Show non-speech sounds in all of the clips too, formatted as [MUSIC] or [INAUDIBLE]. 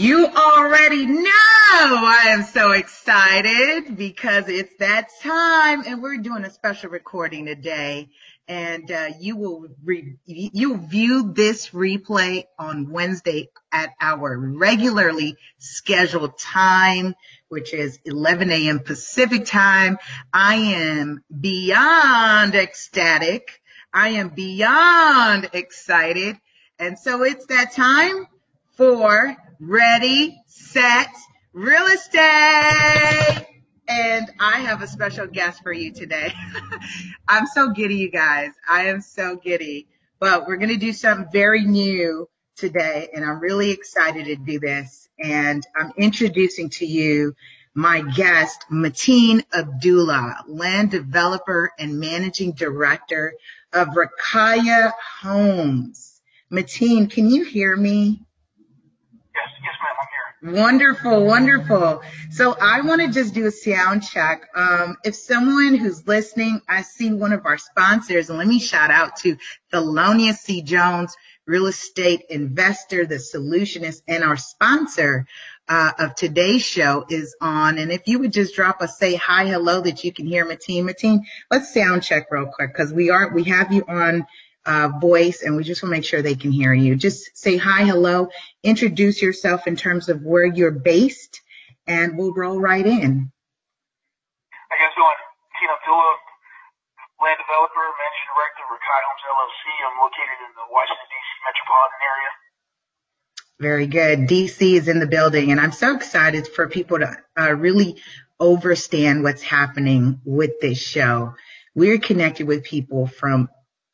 you already know I am so excited because it's that time and we're doing a special recording today and uh, you will re- you view this replay on Wednesday at our regularly scheduled time, which is 11 a.m. Pacific time. I am beyond ecstatic. I am beyond excited. And so it's that time for ready, set, real estate. And I have a special guest for you today. [LAUGHS] I'm so giddy, you guys. I am so giddy. But we're going to do something very new today, and I'm really excited to do this. And I'm introducing to you my guest, Mateen Abdullah, land developer and managing director of Rakaya Homes. Mateen, can you hear me? Yes, yes, ma'am, I'm here. Wonderful, wonderful. So I want to just do a sound check. Um, if someone who's listening, I see one of our sponsors, and let me shout out to Thelonious C. Jones, real estate investor, the solutionist, and our sponsor uh, of today's show is on. And if you would just drop a say hi, hello that you can hear Mateen. Mateen, let's sound check real quick because we are we have you on uh, voice and we just want to make sure they can hear you. Just say hi, hello, introduce yourself in terms of where you're based, and we'll roll right in. How you guys doing? Tina Abdullah, land developer, managing director of Rakaya Homes LLC. I'm located in the Washington, D.C. metropolitan area. Very good. DC is in the building, and I'm so excited for people to uh, really understand what's happening with this show. We're connected with people from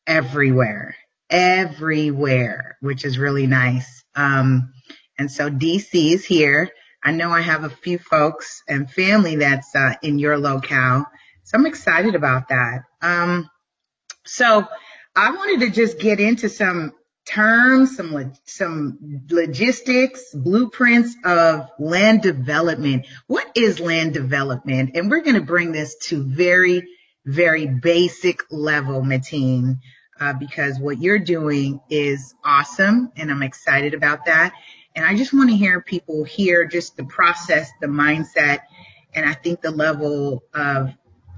everywhere, everywhere, which is really nice. Um, and so DC is here. I know I have a few folks and family that's uh, in your locale. So I'm excited about that. Um, so I wanted to just get into some terms, some some logistics, blueprints of land development. What is land development? And we're going to bring this to very, very basic level, Mateen uh, because what you're doing is awesome and I'm excited about that. And I just want to hear people hear just the process, the mindset, and I think the level of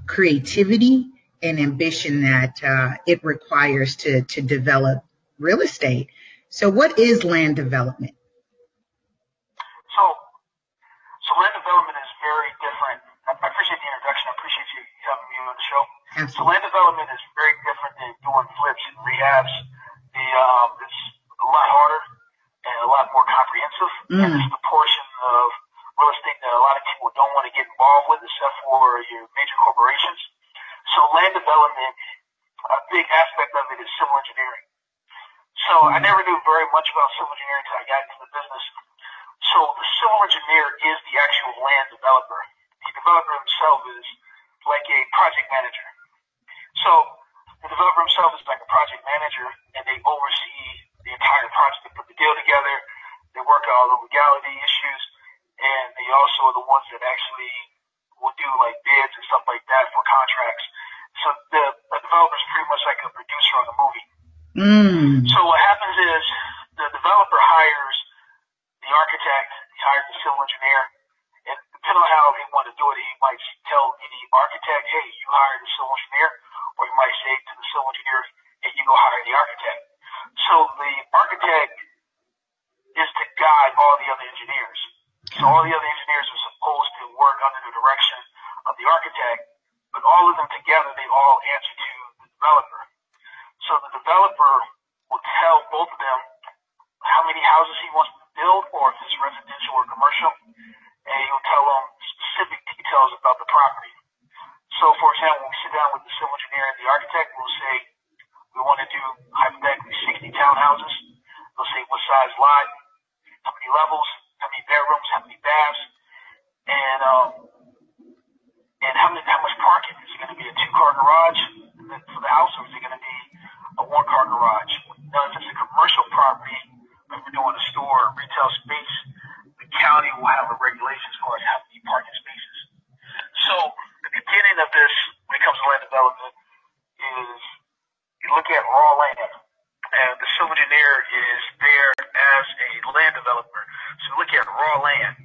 creativity and ambition that uh, it requires to, to develop real estate. So what is land development? So, so land development is very different. I appreciate the introduction. I appreciate you having me on the show. Absolutely. So land development is very different than doing flips and rehabs. The um, it's a lot harder and a lot more comprehensive. Mm. And it's the portion of real estate that a lot of people don't want to get involved with, except for your major corporations. So land development, a big aspect of it is civil engineering. So mm. I never knew very much about civil engineering until I got into the business. So the civil engineer is the actual land developer. The developer himself is like a project manager. So the developer himself is like a project manager, and they oversee the entire project. They put the deal together. They work out all the legality issues, and they also are the ones that actually will do like bids and stuff like that for contracts. So the, the developer is pretty much like a producer on a movie. Mm. So what happens is the developer hires the architect, he hires the civil engineer, and depending on how he want to do it, he might tell the architect, hey, you hire the civil engineer or you might say to the civil engineer, hey, you go hire the architect. So the architect is to guide all the other engineers. So all the other engineers are supposed to work under the direction of the architect, but all of them together, they all answer to the developer. So the developer will tell both of them how many houses he wants to build, or if it's residential or commercial, and he'll tell them specific details about the property. So, for example, we sit down with the civil engineer and the architect, we'll say we want to do hypothetically 60 townhouses. They'll say what size lot, how many levels, how many bedrooms, how many baths, and um, and how many how much parking. Is it going to be a two car garage for the house, or is it going to be a one car garage? Now, if it's a commercial property, if we're doing a store, retail space, the county will have a regulation as far as how many parking spaces. So beginning of this, when it comes to land development, is you look at raw land. And the civil engineer is there as a land developer. So you look at raw land.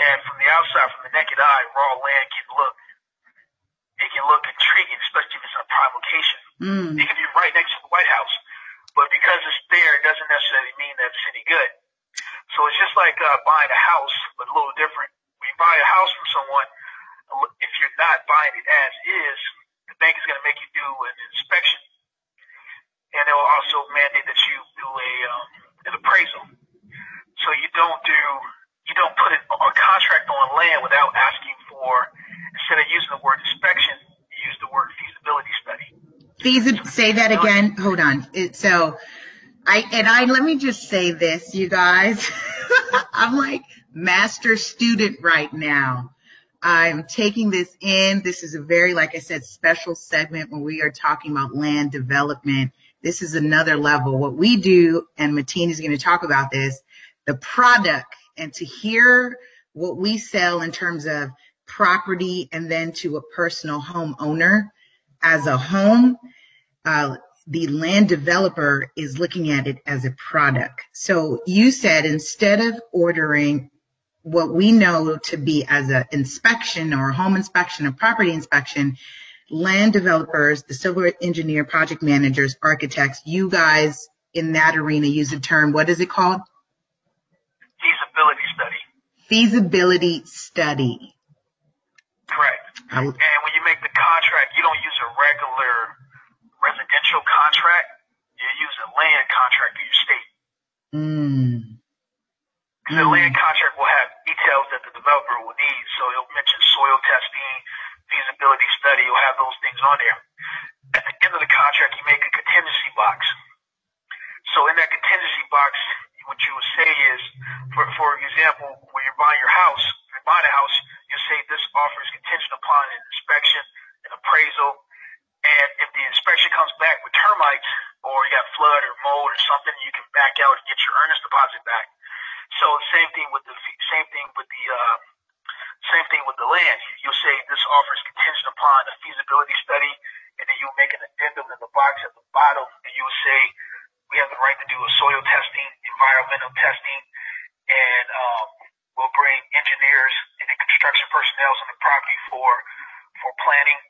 And from the outside, from the naked eye, raw land can look, it can look intriguing, especially if it's a prime location. Mm. It can be right next to the White House. But because it's there, it doesn't necessarily mean that it's any good. So it's just like uh, buying a house, but a little different. When you buy a house from someone, if you're not buying it as is, the bank is going to make you do an inspection, and they will also mandate that you do a um, an appraisal. So you don't do you don't put a contract on land without asking for instead of using the word inspection, you use the word feasibility study. Feasi- say that again. Hold on. It, so I and I let me just say this, you guys. [LAUGHS] I'm like master student right now. I'm taking this in. This is a very, like I said, special segment when we are talking about land development. This is another level. What we do, and Mateen is going to talk about this, the product, and to hear what we sell in terms of property and then to a personal homeowner as a home. Uh, the land developer is looking at it as a product. So you said instead of ordering what we know to be as an inspection or a home inspection or property inspection, land developers, the civil engineer, project managers, architects, you guys in that arena use the term, what is it called? Feasibility study. Feasibility study. Correct. and when you make the contract, you don't use a regular residential contract, you use a land contract in your state. Mm. The mm. land contract will have details that the developer will need. So it'll mention soil testing, feasibility study. You'll have those things on there. At the end of the contract, you make a contingency box. So in that contingency box, what you would say is, for, for example, when you're buying your house, if you're buying a house, you say this offer is contingent upon an inspection, an appraisal, and if the inspection comes back with termites or you got flood or mold or something, you can back out and get your earnest deposit back. So same thing with the same thing with the uh, same thing with the land. You'll say this offer is contingent upon a feasibility study, and then you'll make an addendum in the box at the bottom, and you'll say we have the right to do a soil testing, environmental testing, and um, we'll bring engineers and construction personnel on the property for for planning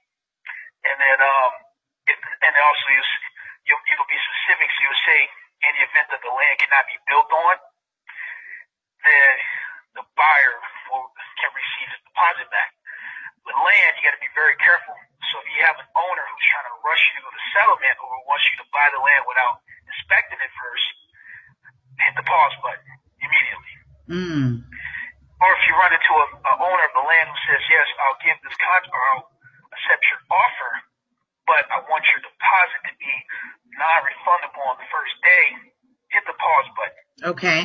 and then um, it, and also you you you'll be specific. So you'll say in the event that the land cannot be built on, then the buyer will, can receive his deposit back. With land, you got to be very careful. So if you have an owner who's trying to rush you to the settlement or wants you to buy the land without inspecting it first, hit the pause button immediately. Mm. Or if you run into a, a owner of the land who says, yes, I'll give this contract, or I'll accept your offer, but I want your deposit to be non-refundable on the first day, hit the pause button. Okay.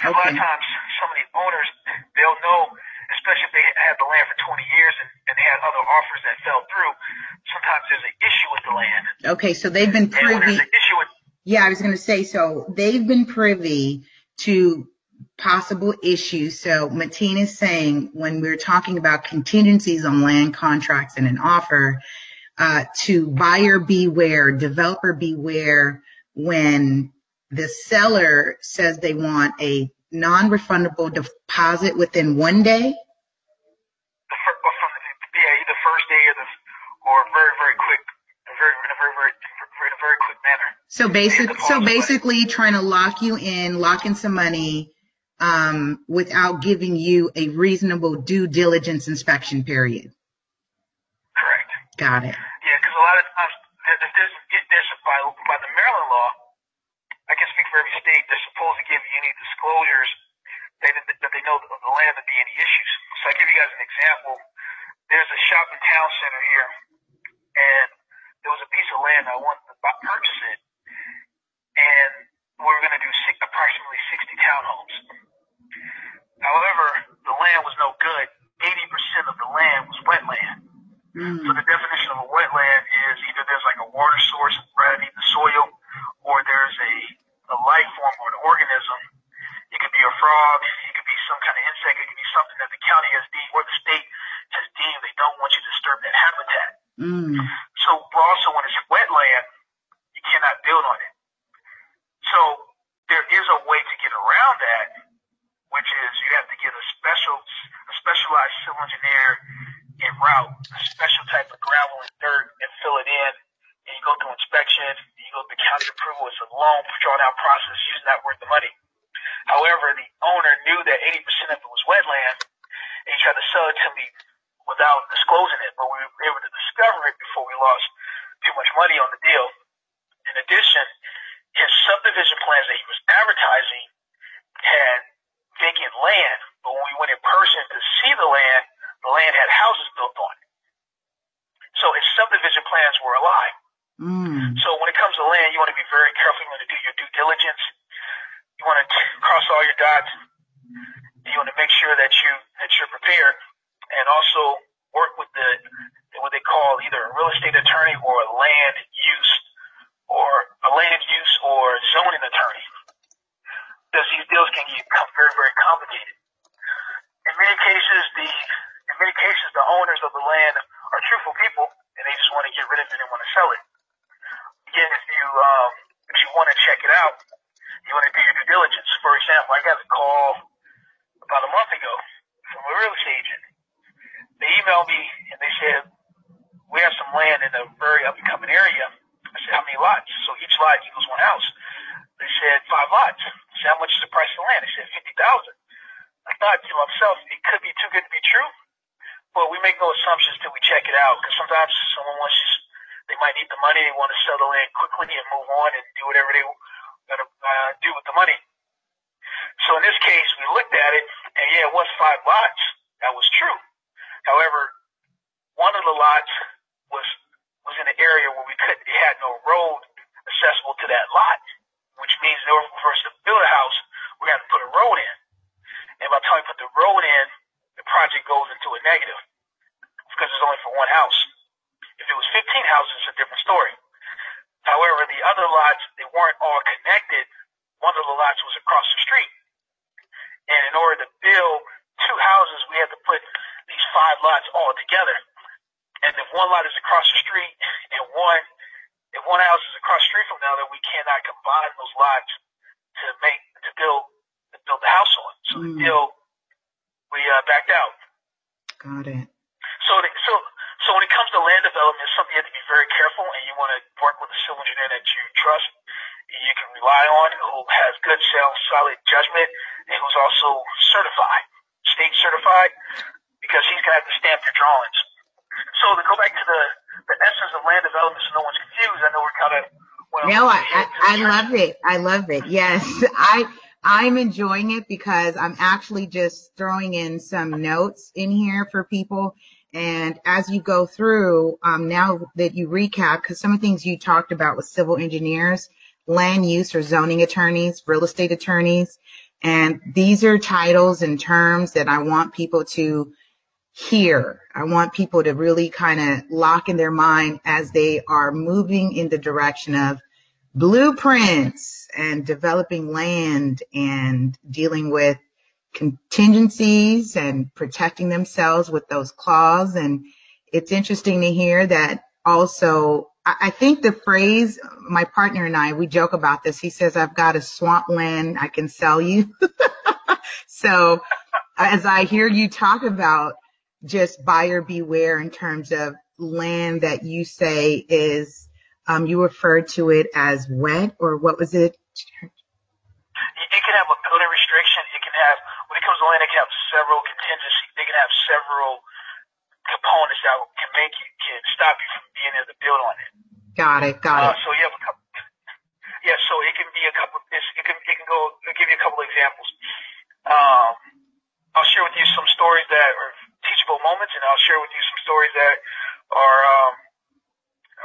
Okay. A lot of times, some of the owners, they'll know, especially if they had the land for 20 years and, and they had other offers that fell through, sometimes there's an issue with the land. Okay, so they've been privy. yeah, I was going to say, so they've been privy to possible issues. So Mateen is saying when we're talking about contingencies on land contracts and an offer, uh, to buyer beware, developer beware when the seller says they want a non-refundable deposit within one day? Yeah, either first day or, the, or very, very quick, very, very, very, in a very quick manner. So basic, so basically trying to lock you in, lock in some money, um, without giving you a reasonable due diligence inspection period. Correct. Got it. Yeah, because a lot of times there's, there's by, by the Maryland law, I can speak for every state. They're supposed to give you any disclosures that, that they know of the land to be any issues. So I give you guys an example. There's a shopping town center here, and there was a piece of land I wanted to purchase it, and we were going to do six, approximately 60 townhomes. However, the land was no good. 80% of the land was wetland. Mm. So the definition of a wetland is either there's like a water source right underneath the soil, or there's a, a life form or an organism. It could be a frog, it could be some kind of insect, it could be something that the county has deemed or the state has deemed they don't want you to disturb that habitat. Mm. So also when it's wetland, you cannot build on it. So there is a way to get around that, which is you have to get a special, a specialized civil engineer en route, a special type of gravel and dirt, and fill it in. And you go through inspection, go through county approval. It's a long, drawn out process, usually not worth the money. However, the owner knew that 80% of it was wetland, and he tried to sell it to me without disclosing it, but we were able to discover it before we lost too much money on the deal. In addition, his subdivision plans that he was advertising had vacant land, but when we went in person to see the land, the land had houses built on it. So his subdivision plans were a lie. Mm. So when it comes to land, you want to be very careful. You want to do your due diligence. You want to cross all your dots. You want to make sure that you that you're prepared, and also work with the what they call either a real estate attorney or a land use or a land use or zoning attorney. Because these deals can become very very complicated. In many cases, the in many cases the owners of the land are truthful people and they just want to get rid of it and want to sell it again, if you um, if you want to check it out, you want to do your due diligence. For example, I got a call about a month ago from a real estate agent. They emailed me and they said we have some land in a very up and coming area. I said, how many lots? So each lot equals one house. They said five lots. I said, how much is the price of the land? They said fifty thousand. I thought to myself, it could be too good to be true, but we make no assumptions till we check it out. Because sometimes someone wants to they might need the money. They want to the land quickly and move on and do whatever they going to uh, do with the money. So in this case, we looked at it, and yeah, it was five lots. That was true. However, one of the lots was was in an area where we could it had no road accessible to that lot, which means in order for us to build a house, we had to put a road in. And by the time we put the road in, the project goes into a negative because it's only for one house. It was 15 houses, it's a different story. However, the other lots, they weren't all connected. One of the lots was across the street. And in order to build two houses, we had to put these five lots all together. And if one lot is across the street and one, if one house is across the street from the other, we cannot combine those lots to make, to build, to build the house on. So mm. the deal, we uh, backed out. Got it. So, the, so so when it development, it's something you have to be very careful, and you want to work with a civil engineer that you trust, and you can rely on, who has good, sound, solid judgment, and who's also certified, state certified, because he's going to have to stamp your drawings. So to go back to the, the essence of land development, so no one's confused, I know we're kind of well, no, I, I, I love it. I love it. Yes, [LAUGHS] I I'm enjoying it because I'm actually just throwing in some notes in here for people and as you go through, um, now that you recap, because some of the things you talked about with civil engineers, land use or zoning attorneys, real estate attorneys, and these are titles and terms that I want people to hear. I want people to really kind of lock in their mind as they are moving in the direction of blueprints and developing land and dealing with contingencies and protecting themselves with those claws. And it's interesting to hear that also, I think the phrase, my partner and I, we joke about this. He says, I've got a swamp land I can sell you. [LAUGHS] so as I hear you talk about just buyer beware in terms of land that you say is, um, you referred to it as wet or what was it? It can have a building restriction. It can have when it comes to land, can have several contingencies. They can have several components that can make you can stop you from being able to build on it. Got it. Got uh, it. So you have a couple. Yeah, so it can be a couple. It can it can go. I'll give you a couple examples. Um, I'll share with you some stories that are teachable moments, and I'll share with you some stories that are um,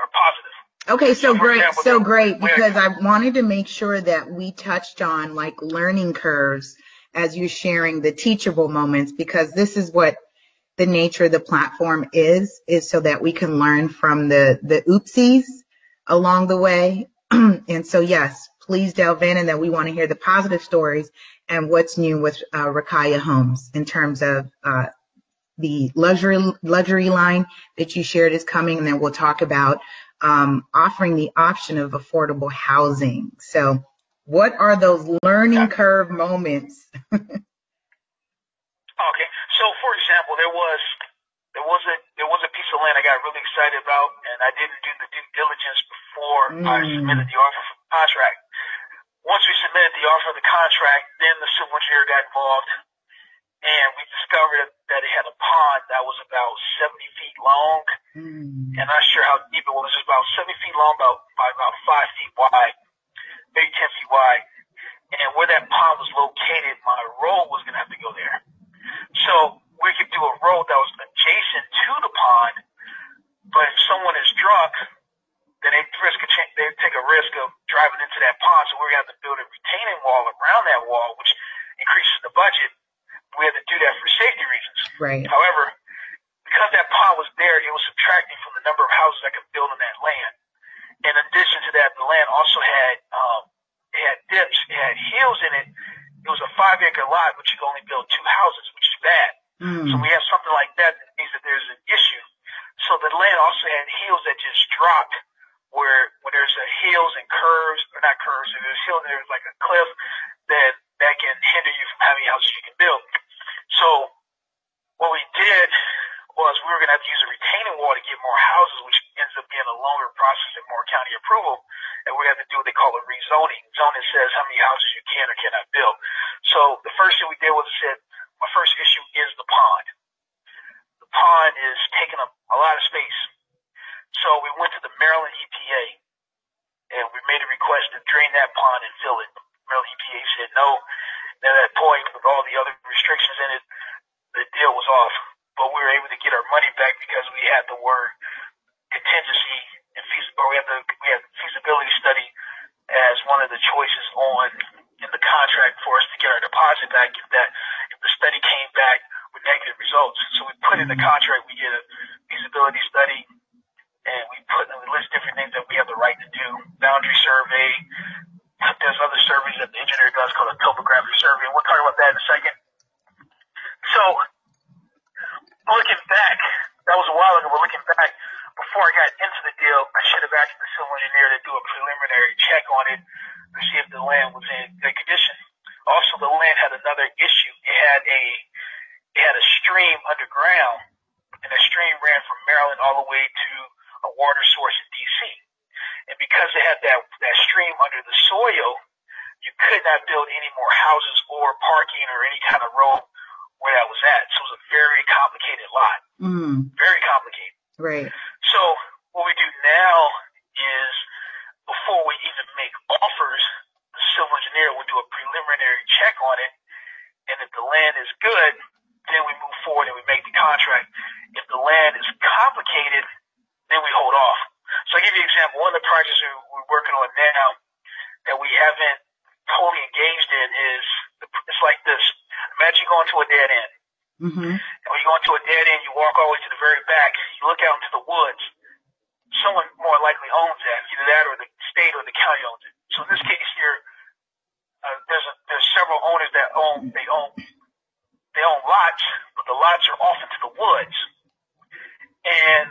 are positive. Okay, so, so great, example, so great, because I wanted to make sure that we touched on like learning curves as you're sharing the teachable moments because this is what the nature of the platform is, is so that we can learn from the, the oopsies along the way. [CLEARS THROAT] and so, yes, please delve in and that we want to hear the positive stories and what's new with uh, Rakaya Homes in terms of uh, the luxury luxury line that you shared is coming, and then we'll talk about um, offering the option of affordable housing. So what are those learning curve moments? [LAUGHS] okay, so for example, there was there was a there was a piece of land I got really excited about, and I didn't do the due diligence before mm. I submitted the offer for contract. Once we submitted the offered the contract. Then the civil engineer got involved, and we discovered that it had a pond that was about 70 feet long, mm. and not sure how deep it was. It was about 70 feet long, about by about five feet wide, maybe 10 feet wide. And where that pond was located, my road was going to have to go there. So we could do a road that was adjacent to the pond, but if someone is drunk, then they risk a ch- they take a risk of driving into that pond. So we're going to have to build a retaining wall around that wall, which increases the budget. We had to do that for safety reasons. Right. However, because that pond was there, it was subtracting from the number of houses that could build on that land. In addition to that, the land also had um, it had dips, it had hills in it. It was a five acre lot, but you could only build two houses, which is bad. Mm. So we have something like that that means that there's an issue. So the land also had hills that just dropped where where there's a hills and curves, or not curves, there's hills and there's like a cliff that that can hinder you from having houses you can build. So what we did was we were going to have to use a retaining wall to get more houses, which ends up being a longer process and more county approval. And we have to do what they call a rezoning. Zoning says how many houses you can or cannot build. So the first thing we did was said, my first issue is the pond. The pond is taking up a lot of space. So we went to the Maryland EPA and we made a request to drain that pond and fill it. Maryland EPA said no. And at that point, with all the other restrictions in it, the deal was off. But we were able to get our money back because we had the word contingency and feasibility, or we had the we had feasibility study as one of the choices on in the contract for us to get our deposit back if that if the study came back with negative results. So we put in the contract, we get a feasibility study, and we put we list different things that we have the right to do. Boundary survey. There's other surveys that the engineer does called a topographic survey. We'll talk about that in a second. So looking back, that was a while ago, but looking back, before I got into the deal, I should have asked the civil engineer to do a preliminary check on it to see if the land was in good condition. Also, the land had another issue. It had a it had a stream underground, and the stream ran from Maryland all the way to a water source in D.C. And because it had that that stream under the soil, you could not build any more houses or parking or any kind of road where that was at. So it was a very complicated lot. Mm. Very complicated. Right. So what we do now is before we even make offers, the civil engineer will do a preliminary check on it, and if the land is good, then we move forward and we make the contract. If the land is complicated, then we hold off. So I'll give you an example. One of the projects we're working on now that we haven't totally engaged in is it's like this. Imagine going to a dead end. Mm-hmm. And when you go into a dead end, you walk all the way to the very back. You look out into the woods. Someone more likely owns that, either that or the state or the county owns it. So in this case here, uh, there's a, there's several owners that own they own they own lots, but the lots are off into the woods. And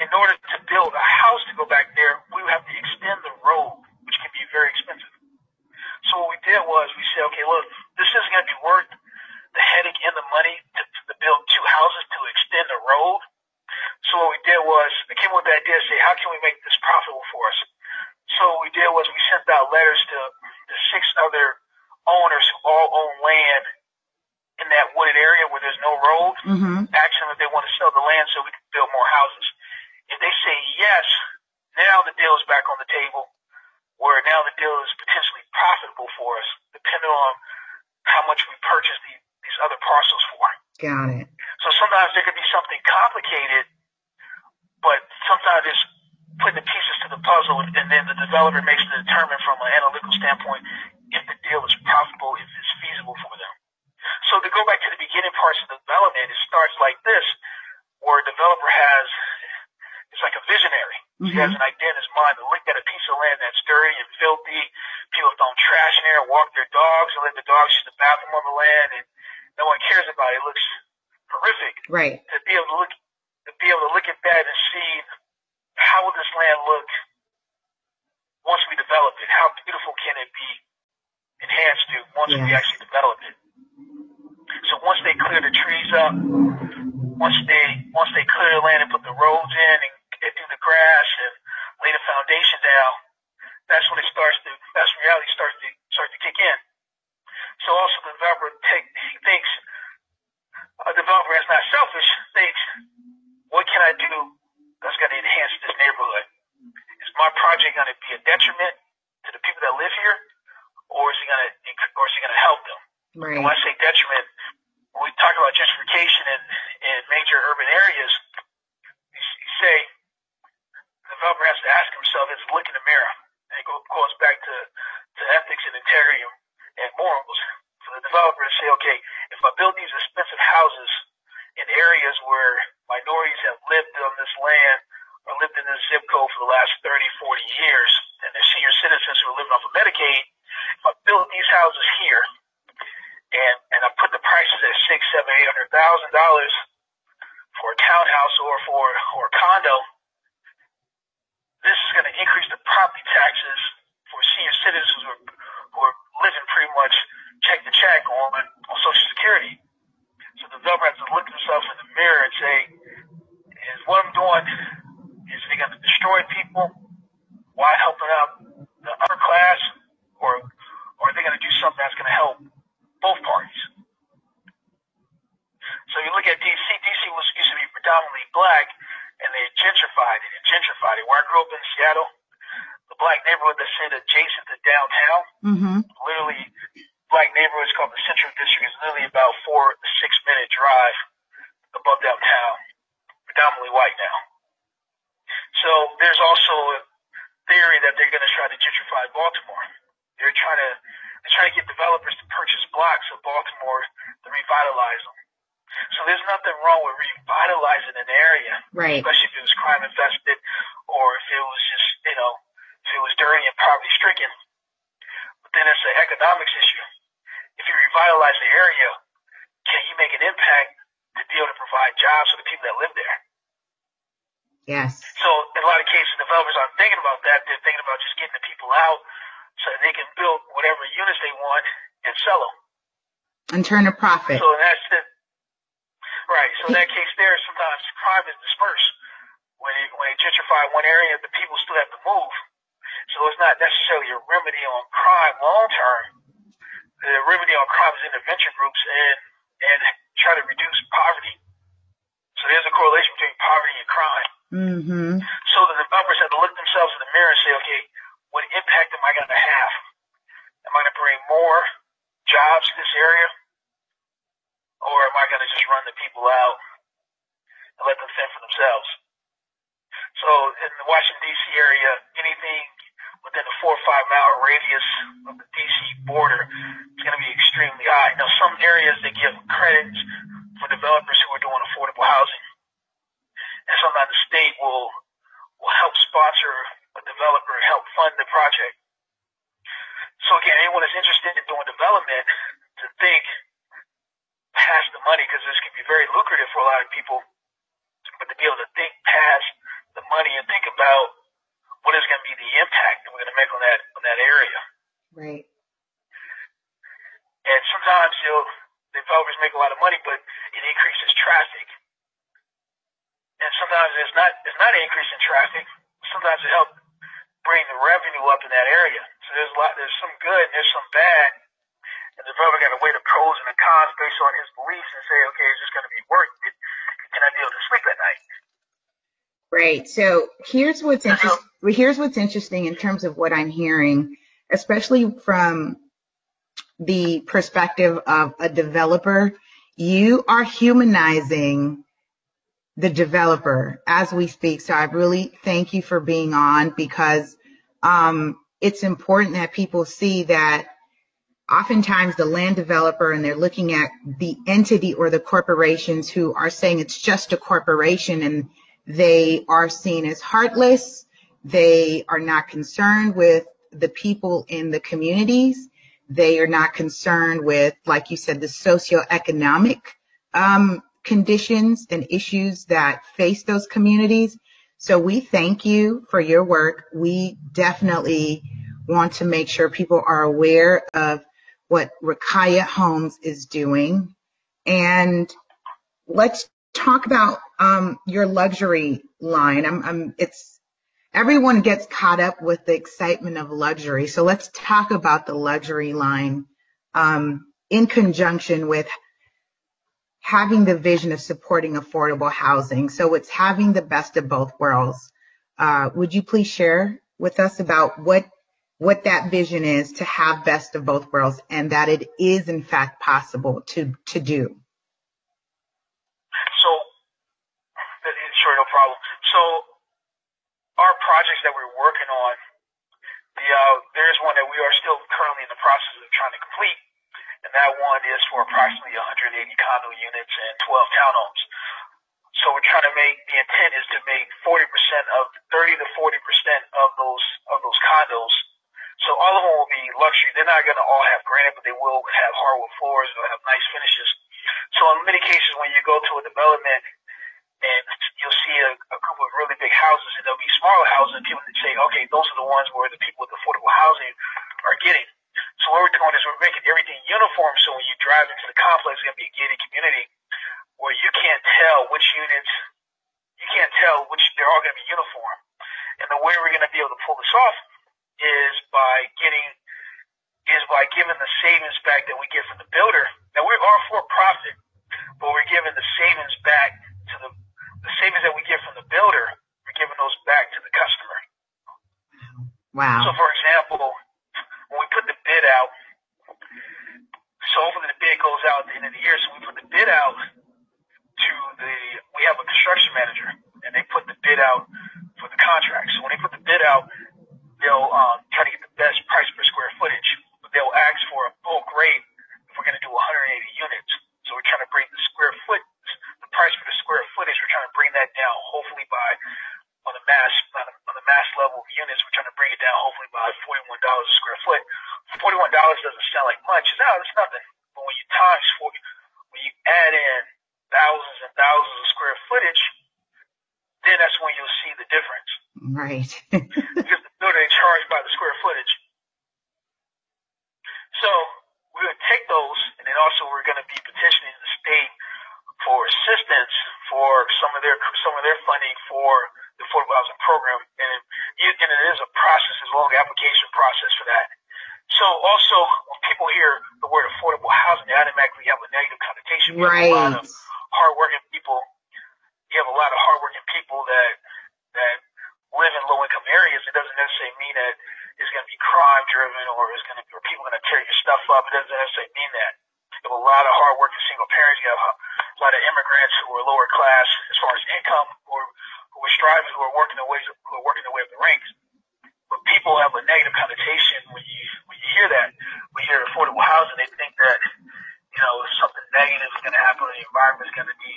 in order to build a house to go back there, we would have to extend the road, which can be very expensive. So what we did was we said, okay, look, this isn't going to be worth the headache and the money to, to build two houses to extend the road. So what we did was, I came up with the idea say, how can we make this profitable for us? So what we did was we sent out letters to the six other owners who all own land in that wooded area where there's no road, mm-hmm. asking if they want to sell the land so we can build more houses. If they say yes, now the deal is back on the table, where now the deal is potentially profitable for us, depending on how much we purchase the, these other parcels for. Got it. So sometimes there could be something complicated, but sometimes it's putting the pieces to the puzzle, and then the developer makes the determine from an analytical standpoint if the deal is profitable, if it's feasible for them. So to go back to the beginning parts of development, it starts like this, where a developer has, it's like a visionary. Mm-hmm. He has an idea in his mind to look at a piece of land that's dirty and filthy. People throw trash in there, walk their dogs, and let the dogs use the bathroom on the land, and no one cares about it. It looks horrific. Right. To be able to look, to be able to look at that and see how will this land look once we develop it? How beautiful can it be enhanced to once yeah. we actually develop it? So once they clear the trees up, once they once they clear the land and put the roads in and get through the grass and lay the foundation down, that's when it starts to that's when reality starts to starts to kick in. So also the developer take, thinks a developer that's not selfish thinks, what can I do that's going to enhance this neighborhood? Is my project going to be a detriment to the people that live here, or is it going to or is it going to help them? Right. And when I say detriment, when we talk about gentrification in, in major urban areas, you, you say the developer has to ask himself, is look in the mirror. And it goes back to, to ethics and integrity and morals. For the developer to say, okay, if I build these expensive houses in areas where minorities have lived on this land or lived in this zip code for the last 30, 40 years, and they're senior citizens who are living off of Medicaid, if I build these houses here and, and I put the prices at six, seven, eight hundred thousand dollars for a townhouse or for or a condo, this is going to increase the property taxes for senior citizens who are, who are living pretty much check to check on, on Social Security. So the developer has to look himself in the mirror and say, is what I'm doing, is it going to destroy people while helping out the upper class, or, or are they going to do something that's going to help both parties? So you look at DC, DC was used to be predominantly black, and they gentrified it and gentrified it. Where I grew up in Seattle, the black neighborhood that's adjacent to downtown, Mm-hmm. literally black neighborhood is called the Central District. It's literally about four to six minute drive above downtown, predominantly white now. So there's also a theory that they're going to try to gentrify Baltimore. They're trying to they're trying to get developers to purchase blocks of Baltimore to revitalize them. So there's nothing wrong with revitalizing an area, Right. especially if it was crime infested or if it was just you know if it was dirty and poverty stricken. But then it's an economics issue. If you revitalize the area, can you make an impact to be able to provide jobs for the people that live there? Yes. So in a lot of cases, developers aren't thinking about that. They're thinking about just getting the people out so that they can build whatever units they want and sell them. And turn a profit. So that's the right. So in that case, there sometimes crime is dispersed when they, when they gentrify one area, the people still have to move. So it's not necessarily a remedy on crime long term. The remedy on crime is intervention groups and and try to reduce poverty. So there's a correlation between poverty and crime. Mm-hmm. So the developers have to look themselves in the mirror and say, okay, what impact am I going to have? Am I going to bring more jobs to this area? Or am I going to just run the people out and let them fend for themselves? So in the Washington, D.C. area, anything within a four or five mile radius of the D.C. border is going to be extremely high. Now, some areas they give credits for developers who are doing affordable housing and sometimes the state will will help sponsor a developer, help fund the project. So again, anyone that's interested in doing development to think past the money because this can be very lucrative for a lot of people, but to be able to think past the money and think about what is going to be the impact that we're going to make on that on that area. Right. And sometimes you know, developers make a lot of money, but it increases traffic. And sometimes it's not it's not an increase in traffic. Sometimes it helps bring the revenue up in that area. So there's a lot there's some good and there's some bad. And the developer got to weigh the pros and the cons based on his beliefs and say, okay, is this going to be worth it? Can I be able to sleep at night? Right. So here's what's interesting. Here's what's interesting in terms of what I'm hearing, especially from the perspective of a developer. You are humanizing the developer as we speak. So I really thank you for being on because um, it's important that people see that oftentimes the land developer and they're looking at the entity or the corporations who are saying it's just a corporation and they are seen as heartless. They are not concerned with the people in the communities. They are not concerned with, like you said, the socioeconomic um, conditions and issues that face those communities. So we thank you for your work. We definitely want to make sure people are aware of what Rakaya Homes is doing. And let's talk about um, your luxury line. I'm, I'm, it's everyone gets caught up with the excitement of luxury. So let's talk about the luxury line um, in conjunction with having the vision of supporting affordable housing. So it's having the best of both worlds. Uh, would you please share with us about what what that vision is to have best of both worlds and that it is in fact possible to to do? So, sure, no problem. So, our projects that we're working on, the uh, there's one that we are still currently in the process of trying to complete and that one is for approximately 180 condo units and 12 townhomes. So we're trying to make the intent is to make 40% of 30 to 40% of those of those condos. So all of them will be luxury. They're not going to all have granite, but they will have hardwood floors. They'll have nice finishes. So in many cases, when you go to a development and you'll see a, a group of really big houses, and there'll be smaller houses, and people that say, okay, those are the ones where the people with affordable housing are getting. So what we're doing is we're making everything uniform so when you drive into the complex, it's going to be a gated community where you can't tell which units, you can't tell which, they're all going to be uniform. And the way we're going to be able to pull this off is by getting, is by giving the savings back that we get from the builder. Now we are for profit, but we're giving the savings back savings that we get from the builder, we're giving those back to the customer. Wow. So for example, when we put the bid out, so hopefully the bid goes out at the end of the year. So we put the bid out to the, we have a construction manager and they put the bid out for the contract. So when they put the bid out, they'll um, try to get the best price per square footage. But they'll ask for a bulk rate if we're going to do 180 units. So we're trying to bring the square foot, the price for the square footage, we're trying to bring that down hopefully by on the mass on, on the mass level of units, we're trying to bring it down hopefully by forty one dollars a square foot. Forty one dollars doesn't sound like much. No, it's nothing. But when you times forty, when you add in thousands and thousands of square footage, then that's when you'll see the difference. Right. because the builder is charged by the square footage. So we're going to take those, and then also we're going to be petitioning the state for assistance for some of their some of their funding for the affordable housing program, and it, and it is a process, as long as application process for that. So also, when people hear the word affordable housing, they automatically have a negative connotation. We right. Have a lot of hardworking people. You have a lot of hardworking people that that live in low income areas. It doesn't necessarily mean that it's going to be crime driven or it's going to or people going to tear your stuff up. It doesn't necessarily mean that. You have a lot of hardworking single parents. You have a lot of immigrants who are lower class as far as income or who are striving, who are working their ways, who are working their way up the ranks. But people have a negative connotation when you when you hear that. When you hear affordable housing, they think that you know something negative is going to happen. The environment is going to be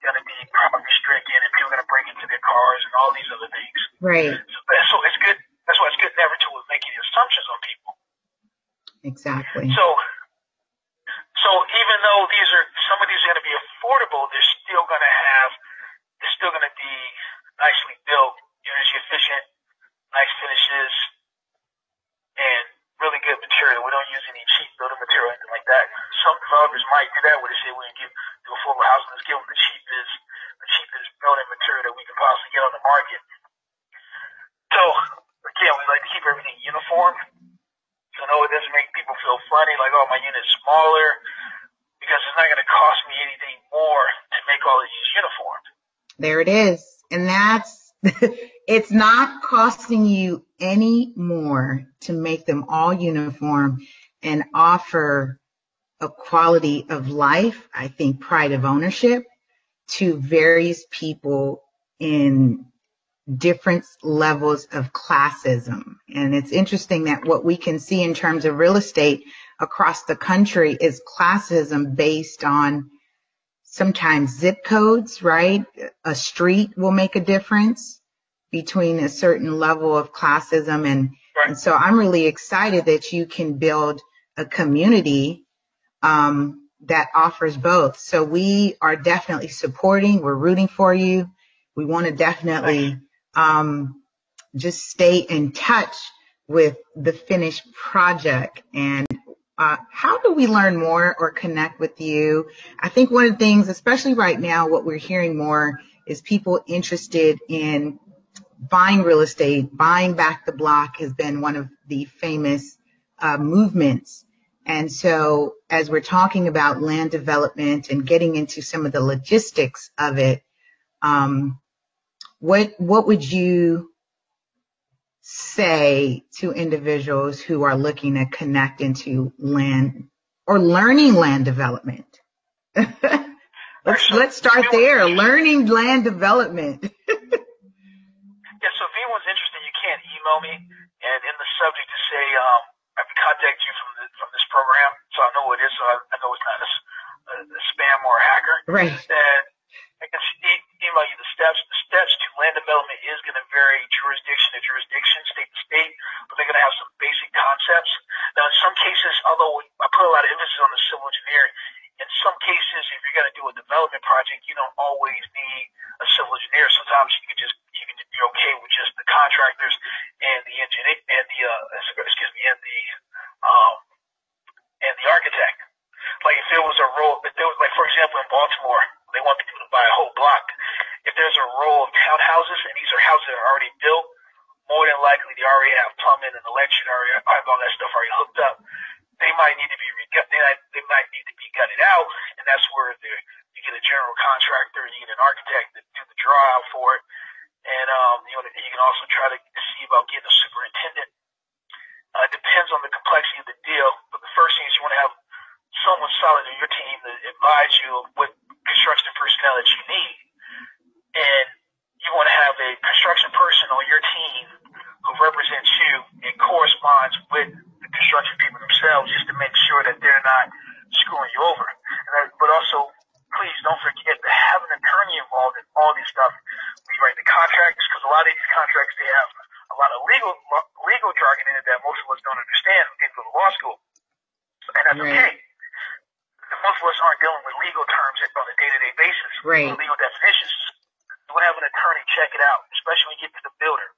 going to be poverty stricken, and people are going to break into their cars and all these other things. Right. So, so it's good. That's why it's good never to make any assumptions on people. Exactly. So so even though these are some of these are going to be affordable, they're still going to have they're still going to be nicely built, energy efficient, nice finishes, and really good material. We don't use any cheap building material, anything like that. Some developers might do that where they say we can give do affordable housing, let's give them the cheapest the cheapest building material that we can possibly get on the market. So again, we like to keep everything uniform. So no, it doesn't make people feel funny, like, oh, my unit's smaller, because it's not to cost me anything more to make all of these uniform. There it is. And that's, [LAUGHS] it's not costing you any more to make them all uniform and offer a quality of life, I think pride of ownership to various people in different levels of classism. And it's interesting that what we can see in terms of real estate across the country is classism based on sometimes zip codes, right? A street will make a difference between a certain level of classism. And, right. and so I'm really excited that you can build a community, um, that offers both. So we are definitely supporting, we're rooting for you. We want to definitely um, just stay in touch with the finished project and uh, how do we learn more or connect with you? I think one of the things, especially right now, what we're hearing more is people interested in buying real estate, buying back the block has been one of the famous uh, movements. And so as we're talking about land development and getting into some of the logistics of it, um, what what would you say to individuals who are looking to connect into land or learning land development? [LAUGHS] let's let's start there. Learning land development. [LAUGHS] yeah, so if anyone's interested, you can email me and in the subject to say um, I can contact you from the, from this program, so I know what it is. So I, I know it's not a, a, a spam or a hacker. Right. And I can e- email you the steps. The steps to land development is going to vary jurisdiction to jurisdiction, state to state, but they're going to have some basic concepts. Now, in some cases, although I put a lot of emphasis on the civil engineer, in some cases, if you're going to do a development project, you don't always need a civil engineer. Sometimes you can just you can be okay with just the contractors and the engineer and the uh, excuse me and the um, and the architect. Like if there was a role, if there was like for example in Baltimore, they want people to buy a whole block. If there's a row of townhouses and these are houses that are already built, more than likely they already have plumbing and electric, already have all that stuff already hooked up. They might need to be. They might, they might need to be gutted out, and that's where the, you get a general contractor, and you get an architect to do the draw out for it, and um, you know you can also try to see about getting a superintendent. Uh, it depends on the complexity of the deal, but the first thing is you want to have someone solid on your team to advise you of what construction personnel that you need. And you want to have a construction person on your team who represents you and corresponds with construction people themselves just to make sure that they're not screwing you over. And that, but also, please don't forget to have an attorney involved in all these stuff. We write the contracts because a lot of these contracts, they have a lot of legal, legal jargon in it that most of us don't understand who didn't go to law school. And that's right. okay most of us aren't dealing with legal terms on a day-to-day basis, right. legal definitions. We'll have an attorney check it out, especially when you get to the builder.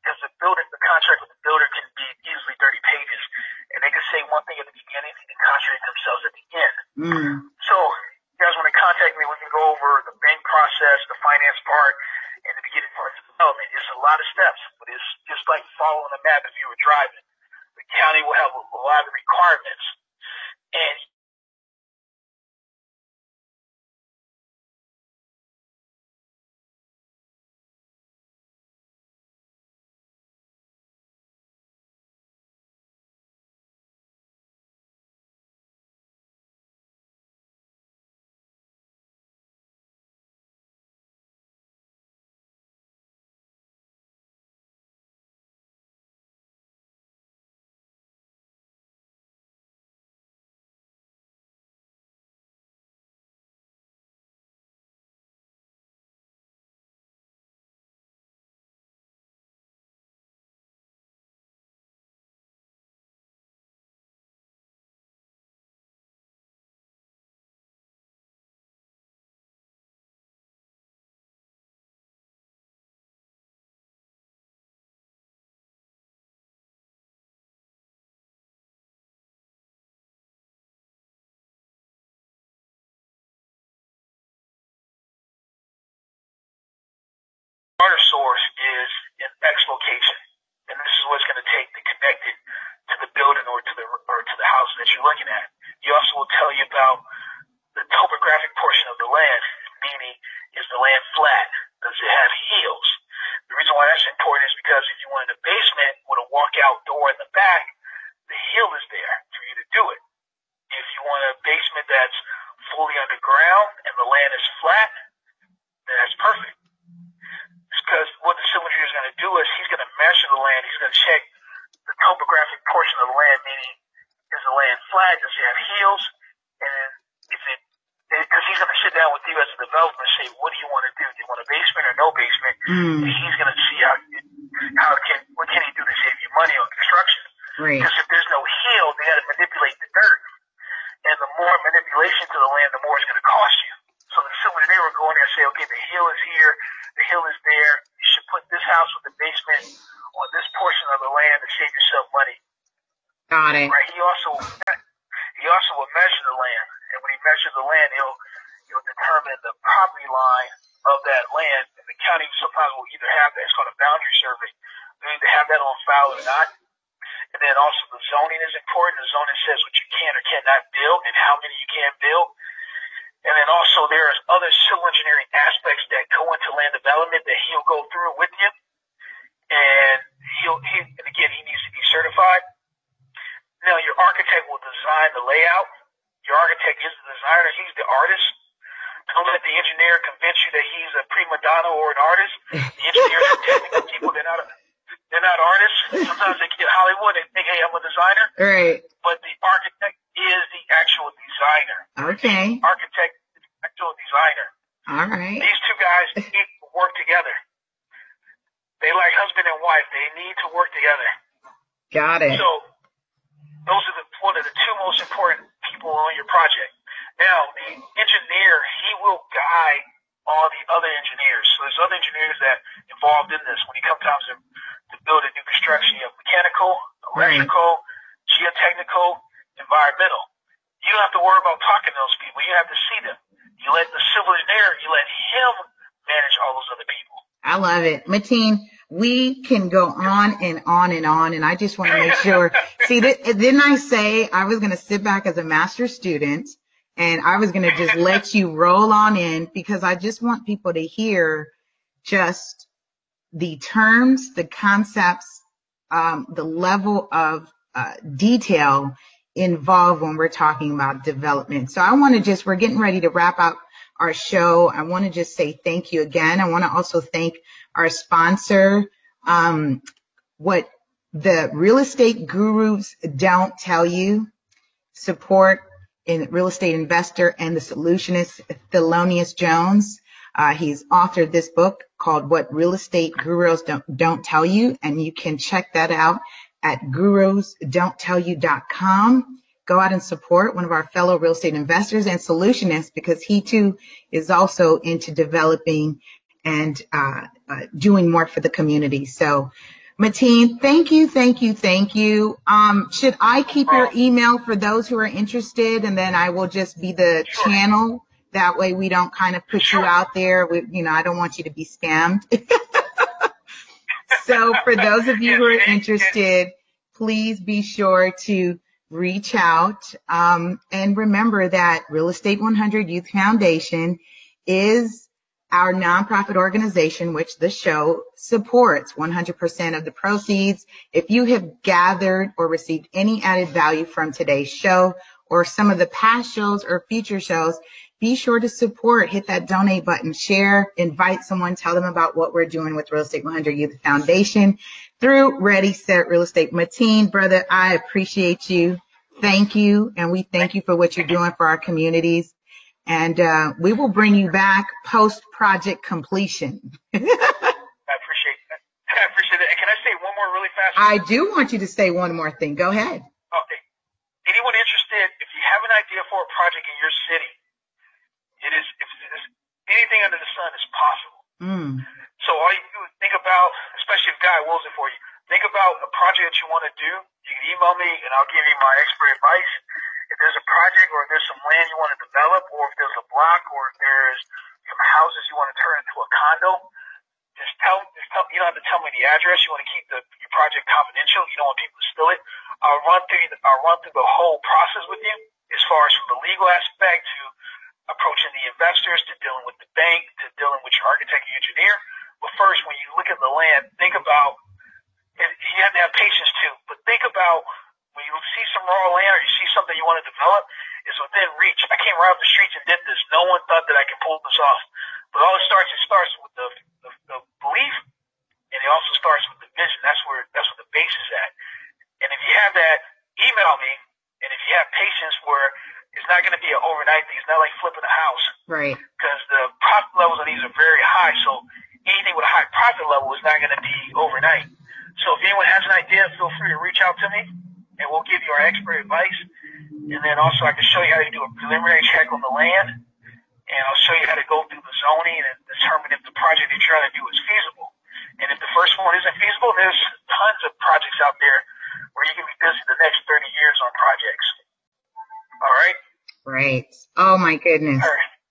Because the builder, the contract with the builder can be easily 30 pages, and they can say one thing at the beginning and contradict themselves at the end. Mm. So, you guys want to contact me, we can go over the bank process, the finance part, and the beginning part of development. It's a lot of steps, but it's just like following a map if you were driving. The county will have a, a lot of requirements, and water source is an X location, and this is what's going to take to connect it to the building or to the or to the house that you're looking at. He also will tell you about the topographic portion of the land, meaning is the land flat? Does it have hills? The reason why that's important is because if you wanted a basement with a walkout door in the back, the hill is there for you to do it. If you want a basement that's fully underground and the land is flat, then that's perfect because what the civil engineer is going to do is he's going to measure the land. He's going to check the topographic portion of the land, meaning is the land flat? Does it have hills? And is it because he's going to sit down with you as a developer and say, what do you want to do? Do you want a basement or no basement? Mm. And he's going to see how how can what can he do to save you money on construction? Right. Because if there's no hill, they got to manipulate the dirt, and the more manipulation to the land, the more it's going to cost you. So the civil engineer will go in there and say, okay, the hill is here, the hill is there. You should put this house with the basement on this portion of the land to save yourself money. Got it. Right. He also he also will measure the land, and when he measures the land, he'll he'll determine the property line of that land. And the county sometimes will either have that, it's called a boundary survey. They either have that on file or not. And then also the zoning is important. The zoning says what you can or cannot build and how many you can build. And then also there's other civil engineering aspects that go into land development that he'll go through with you. And he'll, he, and again, he needs to be certified. Now your architect will design the layout. Your architect is the designer. He's the artist. Don't let the engineer convince you that he's a prima donna or an artist. The engineers are technical people. They're not, they're not artists. Sometimes they get Hollywood. They think, hey, I'm a designer. Right. But the architect is the actual designer. Okay. The architect is the actual designer. All right. These two guys need to work together. They like husband and wife. They need to work together. Got it. So those are the, one of the two most important people on your project. Now, the engineer, he will guide all the other engineers. So there's other engineers that involved in this. When you come time to, to build a new construction, you have mechanical, electrical, right. geotechnical, environmental. You don't have to worry about talking to those people. You have to see them. You let the civil engineer, you let him manage all those other people. I love it. Mateen, we can go on and on and on, and I just want to make sure. see, th- didn't I say I was going to sit back as a master student and I was going to just let you roll on in because I just want people to hear just the terms, the concepts, um, the level of uh, detail involved when we're talking about development. So I want to just, we're getting ready to wrap up our show. I want to just say thank you again. I want to also thank our sponsor, um, what the real estate gurus don't tell you, support in real estate investor and the solutionist Thelonious Jones. Uh, he's authored this book called What Real Estate Gurus Don't, Don't Tell You, and you can check that out at gurusdon'ttellyou.com. Go out and support one of our fellow real estate investors and solutionists because he too is also into developing and uh, uh, doing more for the community. So Mateen, thank you, thank you, thank you. Um, should I keep your email for those who are interested, and then I will just be the channel? That way, we don't kind of put you out there. With, you know, I don't want you to be scammed. [LAUGHS] so, for those of you who are interested, please be sure to reach out. Um, and remember that Real Estate 100 Youth Foundation is our nonprofit organization, which the show supports 100% of the proceeds. If you have gathered or received any added value from today's show or some of the past shows or future shows, be sure to support, hit that donate button, share, invite someone, tell them about what we're doing with Real Estate 100 Youth Foundation through Ready Set Real Estate. Mateen, brother, I appreciate you. Thank you. And we thank you for what you're doing for our communities and uh, we will bring you back post project completion. [LAUGHS] I appreciate that. [LAUGHS] I appreciate it. And can I say one more really fast? I do want you to say one more thing. Go ahead. Okay. Anyone interested? If you have an idea for a project in your city, it is if anything under the sun is possible. Mm. So all you do is think about, especially if God wills it for you, think about a project that you want to do. You can email me and I'll give you my expert advice if there's a project or if there's some land you want to develop or if there's a block or if there's some houses you want to turn into a condo, just tell, just tell, you don't have to tell me the address. You want to keep the, your project confidential. You don't want people to steal it. I'll run through, the, I'll run through the whole process with you as far as from the legal aspect to approaching the investors to dealing with the bank to dealing with your architect and engineer. But first, when you look at the land, think about, and you have to have patience too, but think about when you see some raw land or you see something you want to develop, it's within reach. I came right off the streets and did this. No one thought that I could pull this off. But all it starts, it starts with the, the, the belief, and it also starts with the vision. That's where that's what the base is at. And if you have that, email me. And if you have patience, where it's not going to be an overnight thing. It's not like flipping a house. Right. Because the profit levels on these are very high. So anything with a high profit level is not going to be overnight. So if anyone has an idea, feel free to reach out to me and we'll give you our expert advice. And then also I can show you how to do a preliminary check on the land, and I'll show you how to go through the zoning and determine if the project that you're trying to do is feasible. And if the first one isn't feasible, there's tons of projects out there where you can be busy the next 30 years on projects. All right? Great. Oh my goodness.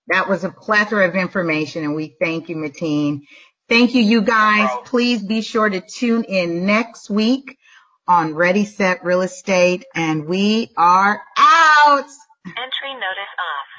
That was a plethora of information and we thank you, Mateen. Thank you, you guys. Please be sure to tune in next week on Ready Set Real Estate and we are out. Entry notice off.